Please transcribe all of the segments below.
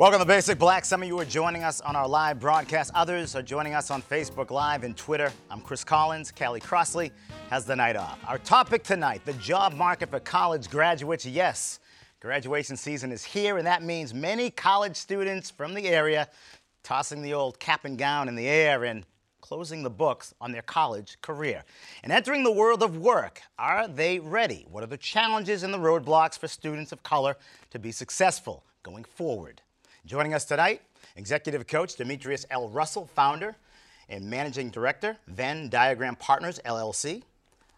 Welcome to Basic Black. Some of you are joining us on our live broadcast. Others are joining us on Facebook Live and Twitter. I'm Chris Collins. Callie Crossley has the night off. Our topic tonight the job market for college graduates. Yes, graduation season is here, and that means many college students from the area tossing the old cap and gown in the air and closing the books on their college career. And entering the world of work, are they ready? What are the challenges and the roadblocks for students of color to be successful going forward? Joining us tonight, Executive Coach Demetrius L. Russell, founder and Managing Director, Venn Diagram Partners, LLC.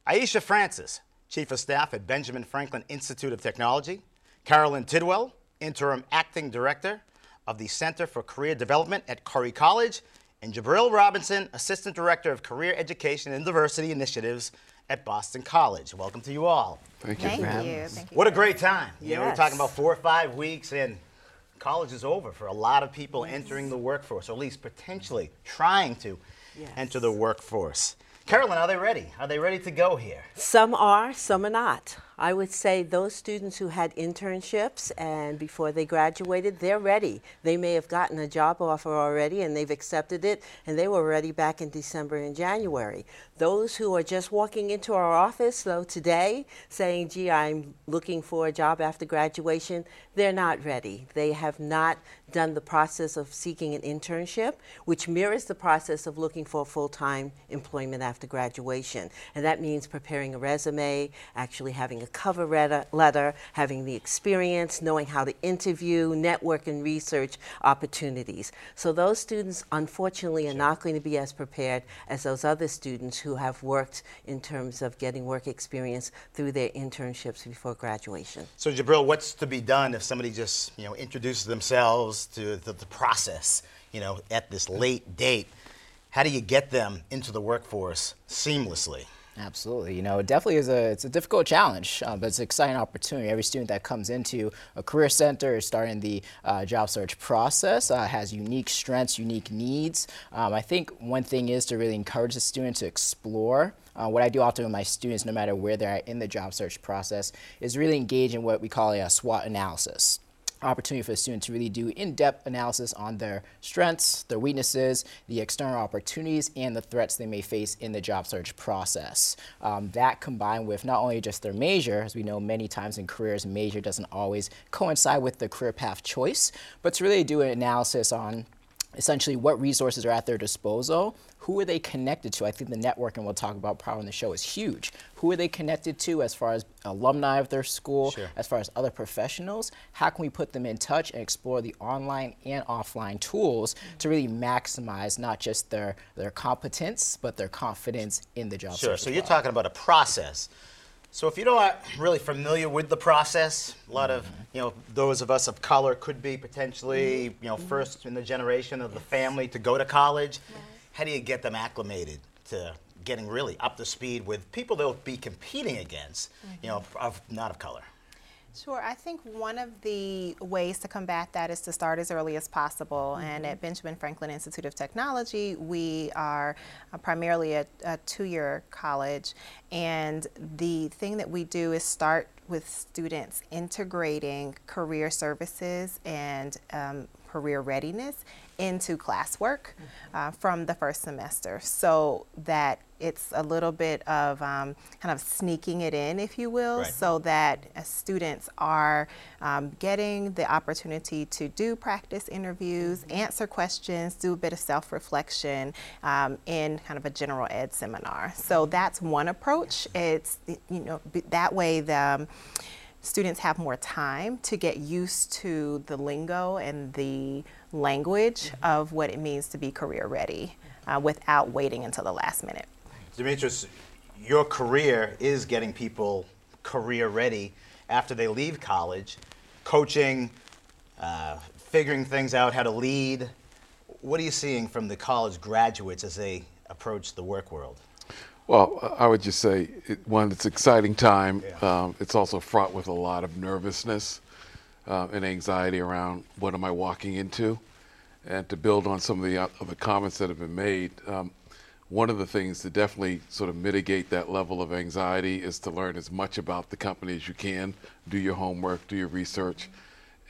Aisha Francis, Chief of Staff at Benjamin Franklin Institute of Technology. Carolyn Tidwell, Interim Acting Director of the Center for Career Development at Curry College. And Jabril Robinson, Assistant Director of Career Education and Diversity Initiatives at Boston College. Welcome to you all. Thank you. Thank you. Thank you. What a great time. You know, we're talking about four or five weeks and college is over for a lot of people entering the workforce, or at least potentially trying to Yes. enter the workforce. Carolyn, are they ready? Are they ready to go here? Some are, some are not. I would say those students who had internships and before they graduated, they're ready. They may have gotten a job offer already and they've accepted it and they were ready back in December and January. Those who are just walking into our office though today saying, gee, I'm looking for a job after graduation, they're not ready. They have not done the process of seeking an internship, which mirrors the process of looking for full-time employment after graduation. And that means preparing a resume, actually having a cover letter, letter having the experience, knowing how to interview, network, and research opportunities. So those students, unfortunately, are not going to be as prepared as those other students who have worked in terms of getting work experience through their internships before graduation. So, Jabril, what's to be done if somebody just, you know, introduces themselves to the, the process, you know, at this late date? How do you get them into the workforce seamlessly? Absolutely. You know, it definitely is a it's a difficult challenge, uh, but it's an exciting opportunity. Every student that comes into a career center is starting the uh, job search process uh, has unique strengths, unique needs. Um, I think one thing is to really encourage the student to explore. Uh, what I do often with my students, no matter where they're at in the job search process, is really engage in what we call a SWOT analysis opportunity for the student to really do in-depth analysis on their strengths, their weaknesses, the external opportunities, and the threats they may face in the job search process. Um, that combined with not only just their major, as we know many times in careers, major doesn't always coincide with the career path choice, but to really do an analysis on essentially what resources are at their disposal who are they connected to i think the networking we'll talk about probably in the show is huge who are they connected to as far as alumni of their school Sure. as far as other professionals how can we put them in touch and explore the online and offline tools to really maximize not just their their competence but their confidence in the job Sure. So as you're talking about a process. So if you're not really familiar with the process, a lot of you know those of us of color could be potentially you know first in the generation of the family to go to college. How do you get them acclimated to getting really up to speed with people they'll be competing against, you mm-hmm. know, of not of color? Sure. I think one of the ways to combat that is to start as early as possible. And at Benjamin Franklin Institute of Technology, we are uh, primarily a, a two year college. And the thing that we do is start with students integrating career services and um, career readiness into classwork uh, from the first semester so that it's a little bit of um, kind of sneaking it in, if you will, Right. so that uh, students are um, getting the opportunity to do practice interviews, answer questions, do a bit of self reflection um, in kind of a general ed seminar. So that's one approach. It's, you know, b- that way the um, students have more time to get used to the lingo and the language of what it means to be career ready uh, without waiting until the last minute. Demetrius, your career is getting people career ready after they leave college, coaching, uh, figuring things out, how to lead. What are you seeing from the college graduates as they approach the work world? Well, I would just say, it, one, it's an exciting time. Yeah. Um, it's also fraught with a lot of nervousness uh, and anxiety around what am I walking into. And to build on some of the comments that have been made, um, one of the things to definitely sort of mitigate that level of anxiety is to learn as much about the company as you can, do your homework, do your research,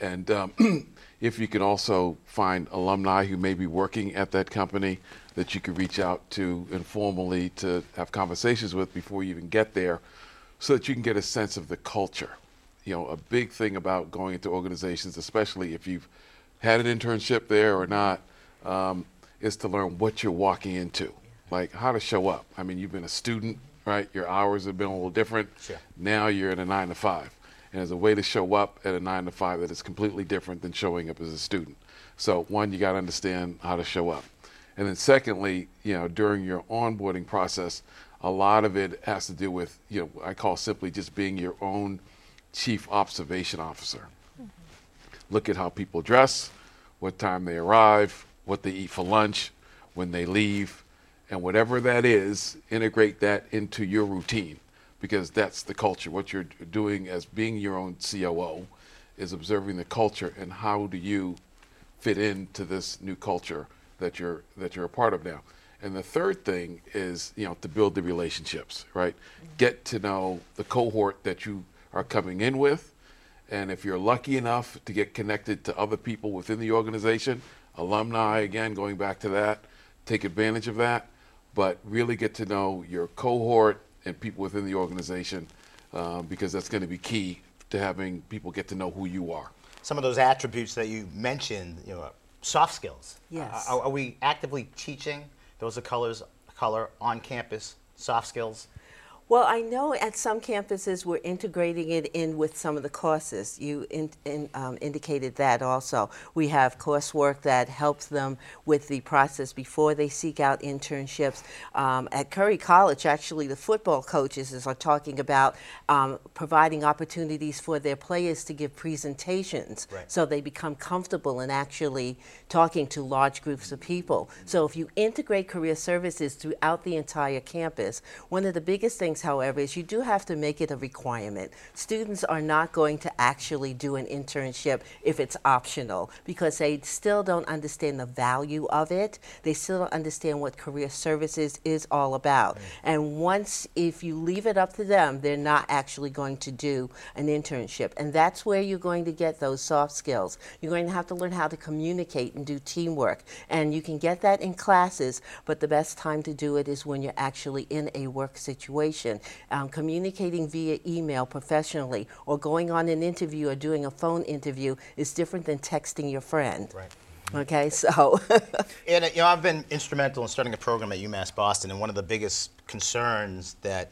And um, if you can also find alumni who may be working at that company that you could reach out to informally to have conversations with before you even get there so that you can get a sense of the culture. You know, a big thing about going into organizations, especially if you've had an internship there or not, um, is to learn what you're walking into, like how to show up. I mean, you've been a student, right? Your hours have been a little different. Sure. Now you're in a nine to five. And there's a way to show up at a nine to five that is completely different than showing up as a student. So, one, you got to understand how to show up. And then, secondly, you know, during your onboarding process, a lot of it has to do with, you know, I call simply just being your own chief observation officer. Look at how people dress, what time they arrive, what they eat for lunch, when they leave, and whatever that is, integrate that into your routine because that's the culture. What you're doing as being your own COO is observing the culture and how do you fit into this new culture that you're that you're a part of now. And the third thing is, you know, to build the relationships, right? Get to know the cohort that you are coming in with. And if you're lucky enough to get connected to other people within the organization, alumni, again, going back to that, take advantage of that, but really get to know your cohort and people within the organization uh, because that's going to be key to having people get to know who you are. Some of those attributes that you mentioned, you know, soft skills. Yes. Are, are we actively teaching those are colors, color on campus soft skills? Well, I know at some campuses we're integrating it in with some of the courses. You in, in, um, indicated that also. We have coursework that helps them with the process before they seek out internships. Um, at Curry College, actually, the football coaches are talking about um, providing opportunities for their players to give presentations Right. so they become comfortable in actually talking to large groups of people. So if you integrate career services throughout the entire campus, one of the biggest things, however, is you do have to make it a requirement. Students are not going to actually do an internship if it's optional because they still don't understand the value of it. They still don't understand what career services is all about. Mm. And once, if you leave it up to them, they're not actually going to do an internship. And that's where you're going to get those soft skills. You're going to have to learn how to communicate and do teamwork. And you can get that in classes, but the best time to do it is when you're actually in a work situation. Um, communicating via email professionally or going on an interview or doing a phone interview is different than texting your friend. Right. Okay, so. And uh, you know, I've been instrumental in starting a program at UMass Boston, and one of the biggest concerns that,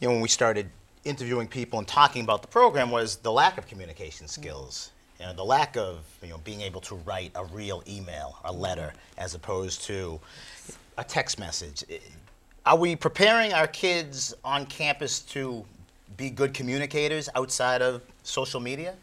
you know, when we started interviewing people and talking about the program was the lack of communication skills. You know, the lack of you know being able to write a real email, a letter, as opposed to a text message. I- Are we preparing our kids on campus to be good communicators outside of social media?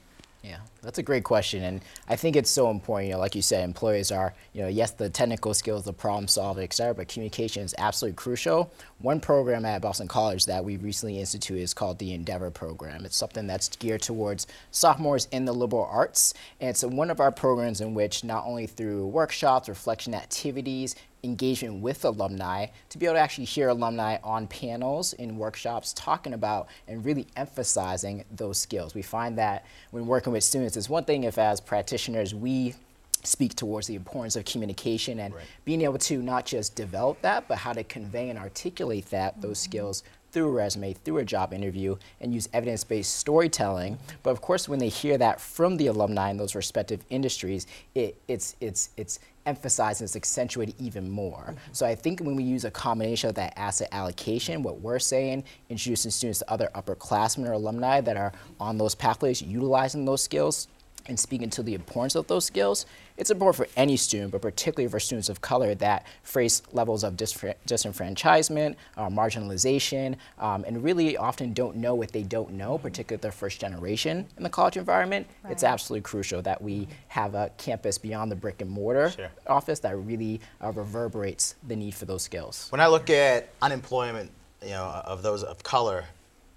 Yeah, that's a great question, and I think it's so important. You know, like you said, employees are, you know, yes, the technical skills, the problem solving, et cetera, but communication is absolutely crucial. One program at Boston College that we recently instituted is called the Endeavor Program. It's something that's geared towards sophomores in the liberal arts, and it's one of our programs in which not only through workshops, reflection activities, engagement with alumni to be able to actually hear alumni on panels in workshops talking about and really emphasizing those skills. We find that when working with students, it's one thing if as practitioners we speak towards the importance of communication and Right. being able to not just develop that, but how to convey and articulate that, those mm-hmm. skills through a resume, through a job interview, and use evidence-based storytelling. But of course, when they hear that from the alumni in those respective industries, it, it's, it's, it's emphasized and it's accentuated even more. Mm-hmm. So I think when we use a combination of that asset allocation, what we're saying, introducing students to other upperclassmen or alumni that are on those pathways, utilizing those skills, and speaking to the importance of those skills, it's important for any student, but particularly for students of color that face levels of disenfranchisement, uh, marginalization, um, and really often don't know what they don't know, particularly their first generation in the college environment. It's absolutely crucial that we have a campus beyond the brick and mortar Sure. office that really uh, reverberates the need for those skills. When I look at unemployment, you know, of those of color,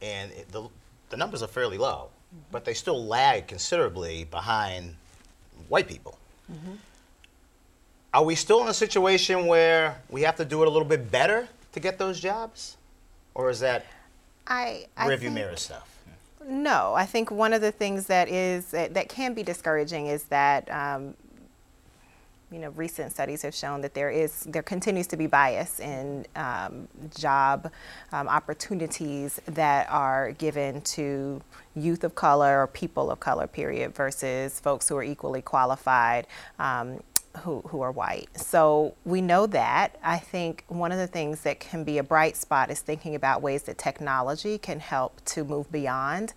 and it, the, the numbers are fairly low, but they still lag considerably behind white people. Are we still in a situation where we have to do it a little bit better to get those jobs, or is that I, I rearview think- mirror stuff? No, I think one of the things that is that can be discouraging is that um, you know recent studies have shown that there is there continues to be bias in um, job um, opportunities that are given to youth of color or people of color period versus folks who are equally qualified um, who, who are white. So we know that. I think one of the things that can be a bright spot is thinking about ways that technology can help to move beyond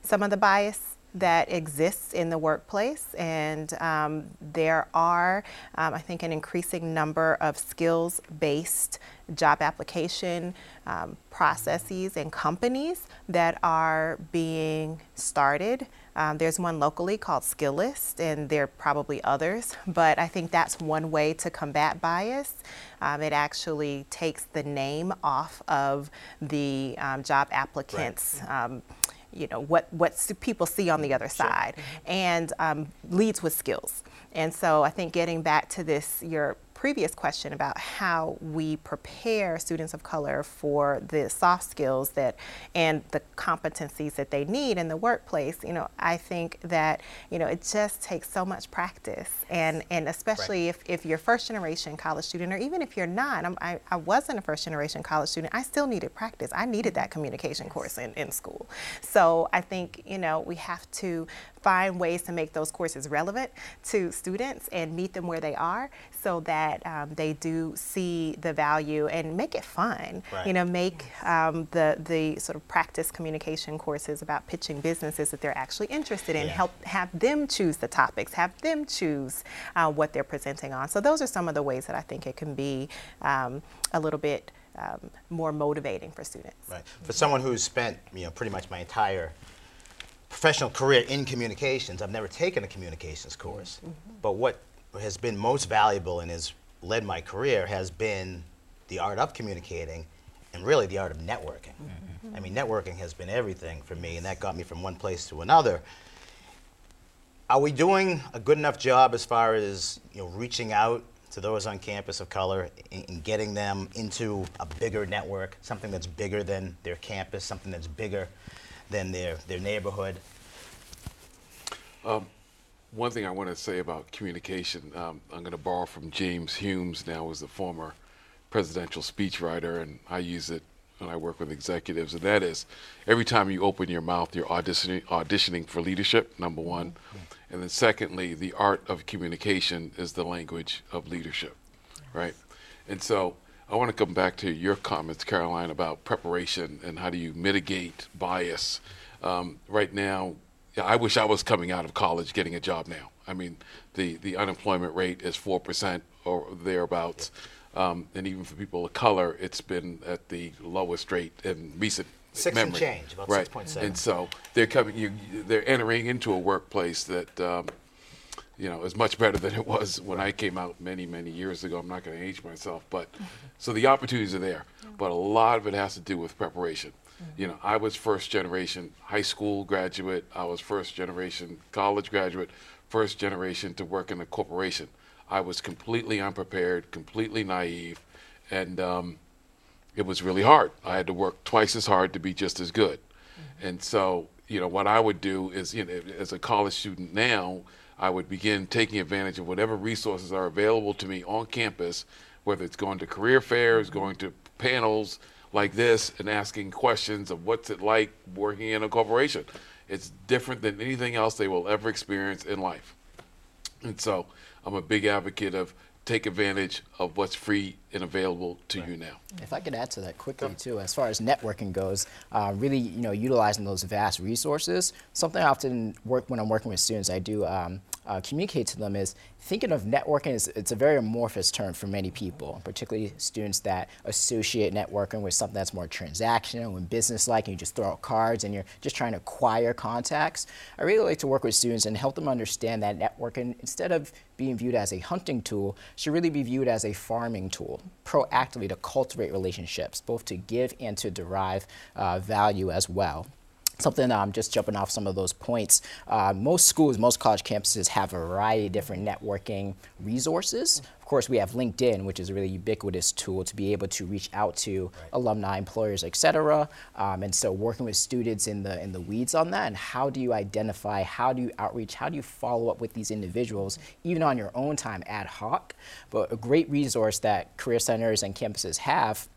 some of the bias that exists in the workplace. And um, there are, um, I think, an increasing number of skills based job application um, processes and companies that are being started. Um, there's one locally called Skillist, and there are probably others, but I think that's one way to combat bias. Um, it actually takes the name off of the um, job applicants. Right you know what what people see on the other side, mm-hmm. and um, leads with skills. And so I think getting back to this, your previous question about how we prepare students of color for the soft skills that and the competencies that they need in the workplace, you know, I think that, you know, it just takes so much practice. And and especially right. if, if you're first generation college student or even if you're not, I'm, i I wasn't a first generation college student, I still needed practice. I needed that mm-hmm. communication yes. course in, in school. So I think, you know, we have to find ways to make those courses relevant to students and meet them where they are so that um, they do see the value and make it fun. Right. You know, make um, the, the sort of practice communication courses about pitching businesses that they're actually interested in, yeah. help have them choose the topics, have them choose uh, what they're presenting on. So those are some of the ways that I think it can be um, a little bit um, more motivating for students. Right. For someone who's spent, you know, pretty much my entire professional career in communications, I've never taken a communications course. Mm-hmm. But what has been most valuable and has led my career has been the art of communicating and really the art of networking. Mm-hmm. I mean, networking has been everything for me, and that got me from one place to another. Are we doing a good enough job as far as you know reaching out to those on campus of color and getting them into a bigger network, something that's bigger than their campus, something that's bigger than their, their neighborhood. Um, one thing I want to say about communication, um, I'm going to borrow from James Humes, now as the former presidential speechwriter, and I use it when I work with executives, and that is every time you open your mouth, you're auditioning, auditioning for leadership, number one. Mm-hmm. And then, secondly, the art of communication is the language of leadership, right? And so, I want to come back to your comments, Carolyn, about preparation and how do you mitigate bias. Um, right now, I wish I was coming out of college getting a job now. I mean, the, the unemployment rate is 4% or thereabouts. Um, and even for people of color, it's been at the lowest rate in recent Six memory. and change, about right. 6.7. And so they're coming, you, they're entering into a workplace that um, you know, is much better than it was when I came out many, many years ago. I'm not going to age myself, but so the opportunities are there, but a lot of it has to do with preparation. You know, I was first generation high school graduate. I was first generation college graduate, first generation to work in a corporation. I was completely unprepared, completely naive, and um, it was really hard. I had to work twice as hard to be just as good. And so, you know, what I would do is, you know, as a college student now, I would begin taking advantage of whatever resources are available to me on campus, whether it's going to career fairs, going to panels like this, and asking questions of what's it like working in a corporation. It's different than anything else they will ever experience in life. And so I'm a big advocate of take advantage of what's free and available to right. you now. If I could add to that quickly too, as far as networking goes, uh, really you know utilizing those vast resources. Something I often work when I'm working with students, I do um, uh, communicate to them is thinking of networking is it's a very amorphous term for many people, particularly students that associate networking with something that's more transactional and business-like, and you just throw out cards and you're just trying to acquire contacts. I really like to work with students and help them understand that networking, instead of being viewed as a hunting tool, should really be viewed as a farming tool, proactively to cultivate relationships, both to give and to derive uh, value as well. Something um, just jumping off some of those points. Uh, most schools, most college campuses have a variety of different networking resources. Of course, we have LinkedIn, which is a really ubiquitous tool to be able to reach out to right. alumni, employers, et cetera. Um, and so working with students in the, in the weeds on that and how do you identify, how do you outreach, how do you follow up with these individuals, even on your own time ad hoc. But a great resource that career centers and campuses have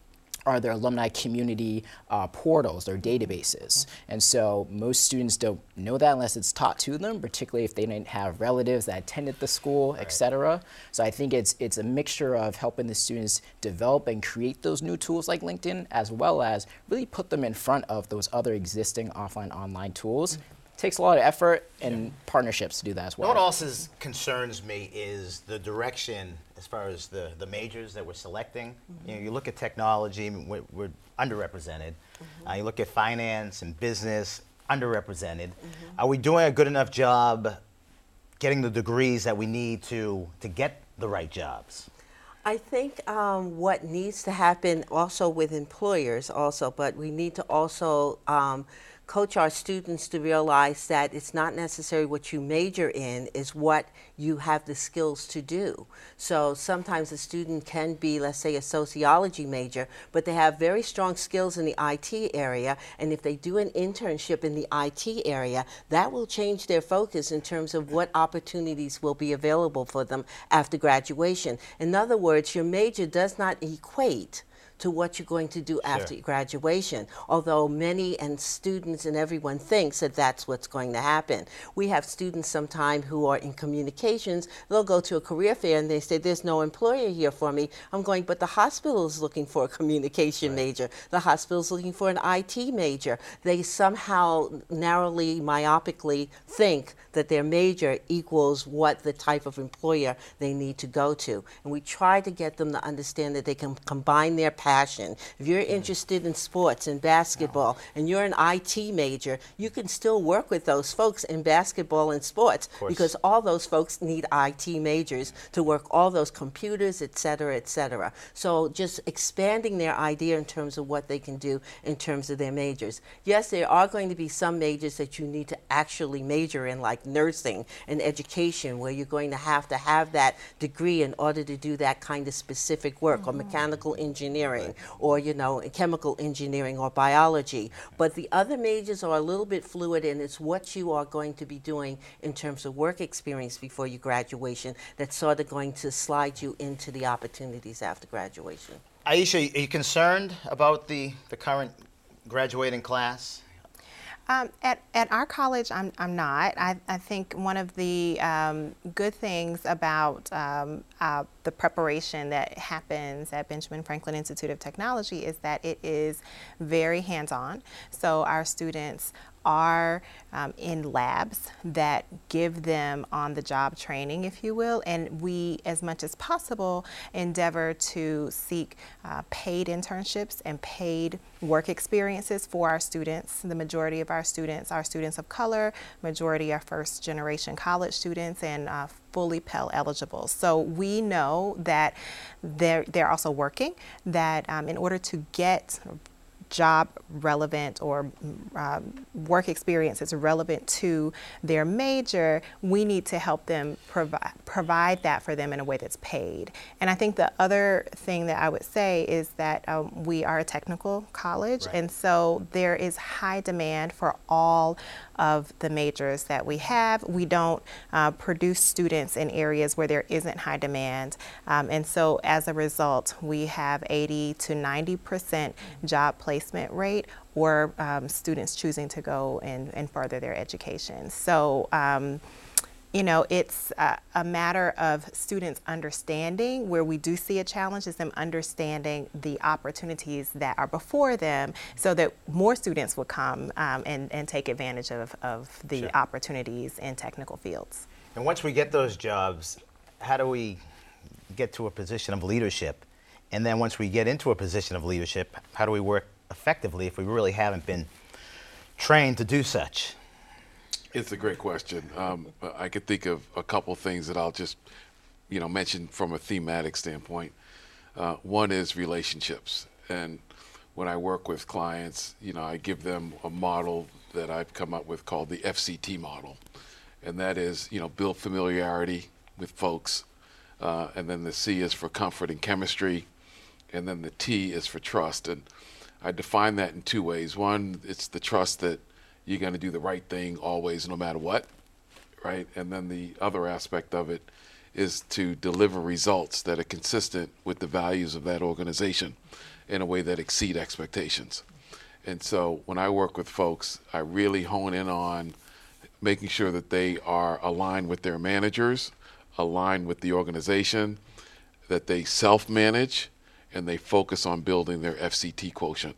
are their alumni community uh, portals, their databases. And so most students don't know that unless it's taught to them, particularly if they didn't have relatives that attended the school, right. et cetera. So I think it's, it's a mixture of helping the students develop and create those new tools like LinkedIn, as well as really put them in front of those other existing offline online tools. Mm -hmm takes a lot of effort and yeah. partnerships to do that as well. what also concerns me is the direction as far as the, the majors that we're selecting. Mm -hmm. You know, you look at technology, we're, we're underrepresented. Mm -hmm. uh, you look at finance and business, underrepresented. Mm -hmm. Are we doing a good enough job getting the degrees that we need to, to get the right jobs? I think um, what needs to happen also with employers also, but we need to also um, coach our students to realize that it's not necessarily what you major in, is what you have the skills to do. So sometimes a student can be, let's say, a sociology major, but they have very strong skills in the IT area, and if they do an internship in the IT area, that will change their focus in terms of what opportunities will be available for them after graduation. In other words, your major does not equate to what you're going to do sure. after graduation, although many and students and everyone thinks that that's what's going to happen. We have students sometimes who are in communications, they'll go to a career fair and they say, there's no employer here for me. I'm going, but the hospital is looking for a communication right. major. The hospital is looking for an IT major. They somehow narrowly, myopically think that their major equals what the type of employer they need to go to. And we try to get them to understand that they can combine their passion, if you're interested in sports and basketball and you're an IT major, you can still work with those folks in basketball and sports because all those folks need IT majors to work all those computers, et cetera, et cetera. So just expanding their idea in terms of what they can do in terms of their majors. Yes, there are going to be some majors that you need to actually major in, like nursing and education, where you're going to have to have that degree in order to do that kind of specific work, mm -hmm. or mm-hmm. mechanical engineering engineering or, you know, chemical engineering or biology. But the other majors are a little bit fluid and it's what you are going to be doing in terms of work experience before your graduation that's sort of going to slide you into the opportunities after graduation. Aisha, are you concerned about the, the current graduating class? Um, at, at our college, I'm, I'm not. I, I think one of the um, good things about um, uh, the preparation that happens at Benjamin Franklin Institute of Technology is that it is very hands-on. So our students are um, in labs that give them on the job training, if you will, and we, as much as possible, endeavor to seek uh, paid internships and paid work experiences for our students. The majority of our students are students of color, majority are first generation college students, and uh, fully Pell eligible. So we know that they're, they're also working, that um, in order to get job relevant or um, work experience is relevant to their major, we need to help them provi provide that for them in a way that's paid. And I think the other thing that I would say is that um, we are a technical college, right. and so there is high demand for all of the majors that we have. We don't uh, produce students in areas where there isn't high demand. Um, and so as a result, we have 80 to 90% job placement rate or um, students choosing to go and, and further their education. So um, you know, it's a, a, matter of students understanding where we do see a challenge is them understanding the opportunities that are before them so that more students will come um, and, and take advantage of, of the sure. opportunities in technical fields. And once we get those jobs, how do we get to a position of leadership? And then once we get into a position of leadership, how do we work effectively if we really haven't been trained to do such? It's a great question. Um, I could think of a couple things that I'll just, you know, mention from a thematic standpoint. Uh, one is relationships, and when I work with clients, you know, I give them a model that I've come up with called the FCT model, and that is you know build familiarity with folks, uh, and then the C is for comfort and chemistry, and then the T is for trust. And I define that in two ways. One, it's the trust that you're going to do the right thing always, no matter what, right? And then the other aspect of it is to deliver results that are consistent with the values of that organization in a way that exceed expectations. And so when I work with folks, I really hone in on making sure that they are aligned with their managers, aligned with the organization, that they self manage, and they focus on building their FCT quotient.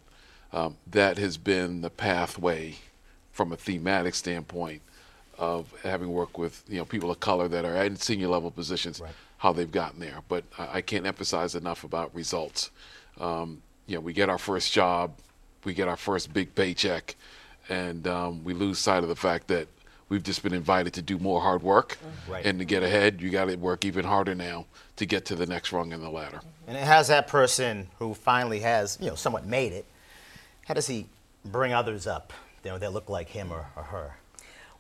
Um, that has been the pathway from a thematic standpoint of having worked with you know people of color that are in senior level positions, Right. how they've gotten there. But I I can't emphasize enough about results. Um, you know, we get our first job, we get our first big paycheck, and um, we lose sight of the fact that we've just been invited to do more hard work. Right. And to get ahead, you got to work even harder now to get to the next rung in the ladder. And it has that person who finally has, you know, somewhat made it. How does he bring others up, you know, that look like him or, or her?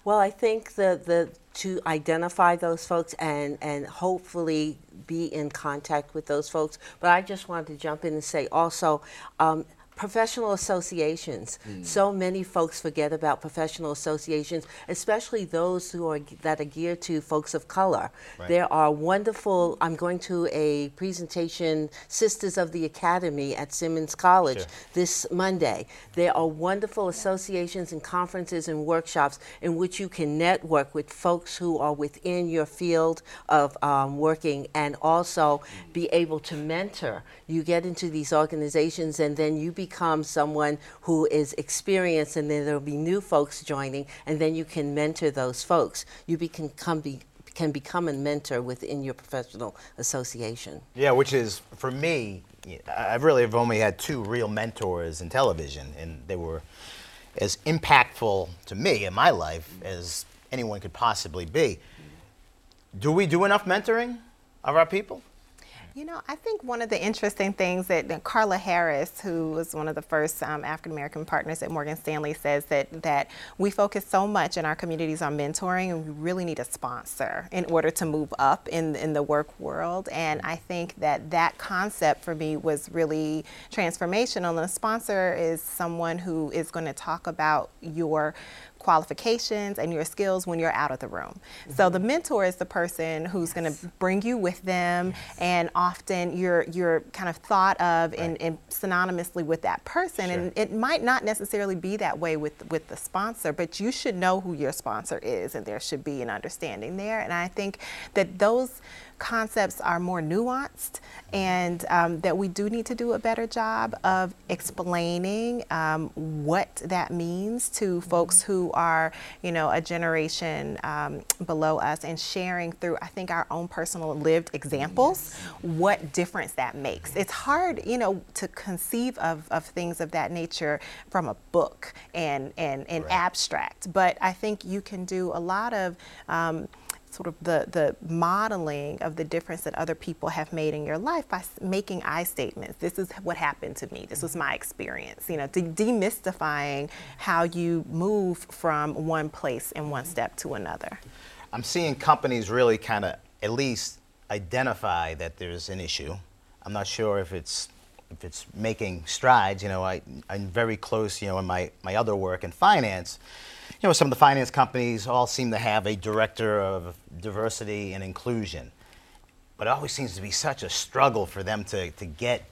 Well, I think the, the to identify those folks and, and hopefully be in contact with those folks. But I just wanted to jump in and say also, um, professional associations. So many folks forget about professional associations, especially those who are that are geared to folks of color. Right. There are wonderful. I'm going to a presentation, Sisters of the Academy at Simmons College Sure. this Monday. There are wonderful associations and conferences and workshops in which you can network with folks who are within your field of um, working and also be able to mentor. You get into these organizations and then you become someone who is experienced, and then there'll be new folks joining, and then you can mentor those folks. You become be, can become a mentor within your professional association. Yeah, which is for me. I I really have only had two real mentors in television, and they were as impactful to me in my life as anyone could possibly be. Do we do enough mentoring of our people? You know, I think one of the interesting things that, Carla Harris, who was one of the first um, African American partners at Morgan Stanley, says that that we focus so much in our communities on mentoring, and we really need a sponsor in order to move up in in the work world. And I think that that concept for me was really transformational. And a sponsor is someone who is going to talk about your qualifications and your skills when you're out of the room. So mm-hmm. the mentor is the person who's going to bring you with them, and often you're you're kind of thought of and in synonymously with that person. And it might not necessarily be that way with with the sponsor, but you should know who your sponsor is, and there should be an understanding there. And I think that those concepts are more nuanced and um, that we do need to do a better job of explaining um, what that means to folks who are, you know, a generation um, below us and sharing through, I think, our own personal lived examples what difference that makes. It's hard, you know, to conceive of, of things of that nature from a book and, and, and Right. abstract, but I think you can do a lot of um, sort of the, the modeling of the difference that other people have made in your life by making I statements. This is what happened to me. This was my experience. You know, de- demystifying how you move from one place and one step to another. I'm seeing companies really kind of at least identify that there's an issue. I'm not sure if it's if it's making strides. You know, I, I'm very close. You know, in my my other work in finance, you know, some of the finance companies all seem to have a director of diversity and inclusion, but it always seems to be such a struggle for them to to get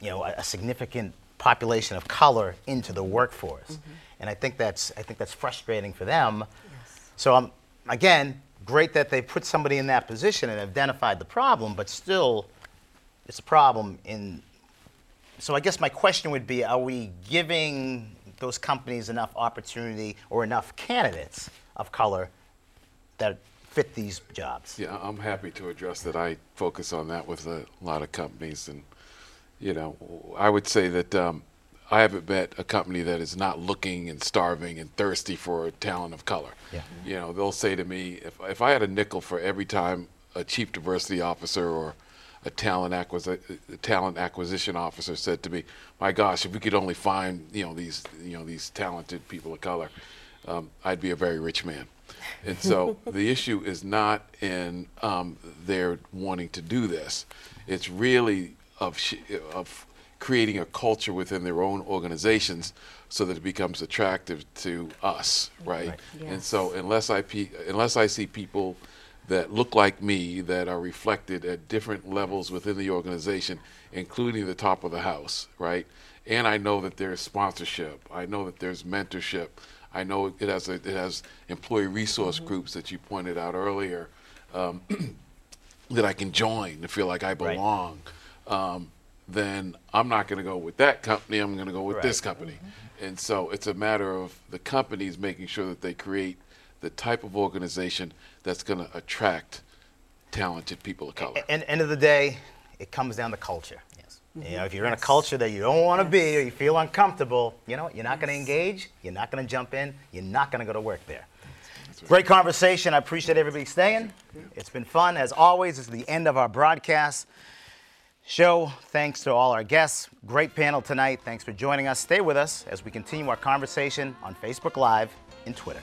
you know a, a significant population of color into the workforce, mm-hmm. and I think that's I think that's frustrating for them. So I'm again great that they put somebody in that position and identified the problem, but still, it's a problem in. So I guess my question would be: Are we giving those companies enough opportunity or enough candidates of color that fit these jobs? Yeah, I'm happy to address that. I focus on that with a lot of companies, and you know, I would say that um, I haven't met a company that is not looking and starving and thirsty for talent of color. Yeah. You know, they'll say to me, if if I had a nickel for every time a chief diversity officer or a talent acquisi- a talent acquisition officer said to me, "My gosh, if we could only find you know these you know these talented people of color." um, I'd be a very rich man. And so the issue is not in um, their wanting to do this. It's really of, sh- of creating a culture within their own organizations so that it becomes attractive to us, right? And Yes. so unless I pe- unless I see people that look like me that are reflected at different levels within the organization, including the top of the house, right? And I know that there's sponsorship. I know that there's mentorship. I know it has a, it has employee resource groups that you pointed out earlier um, that I can join to feel like I belong. Um, then I'm not going to go with that company. I'm going to go with this company. And so it's a matter of the companies making sure that they create the type of organization that's going to attract talented people of color. And end of the day, it comes down to culture. Yes. You mm-hmm. know, if you're in a culture that you don't want to be or you feel uncomfortable, you know, you're not going to engage, you're not going to jump in, you're not going to go to work there. Great conversation. I appreciate everybody staying. It's been fun. As always, it's the end of our broadcast show. Thanks to all our guests. Great panel tonight. Thanks for joining us. Stay with us as we continue our conversation on Facebook Live and Twitter.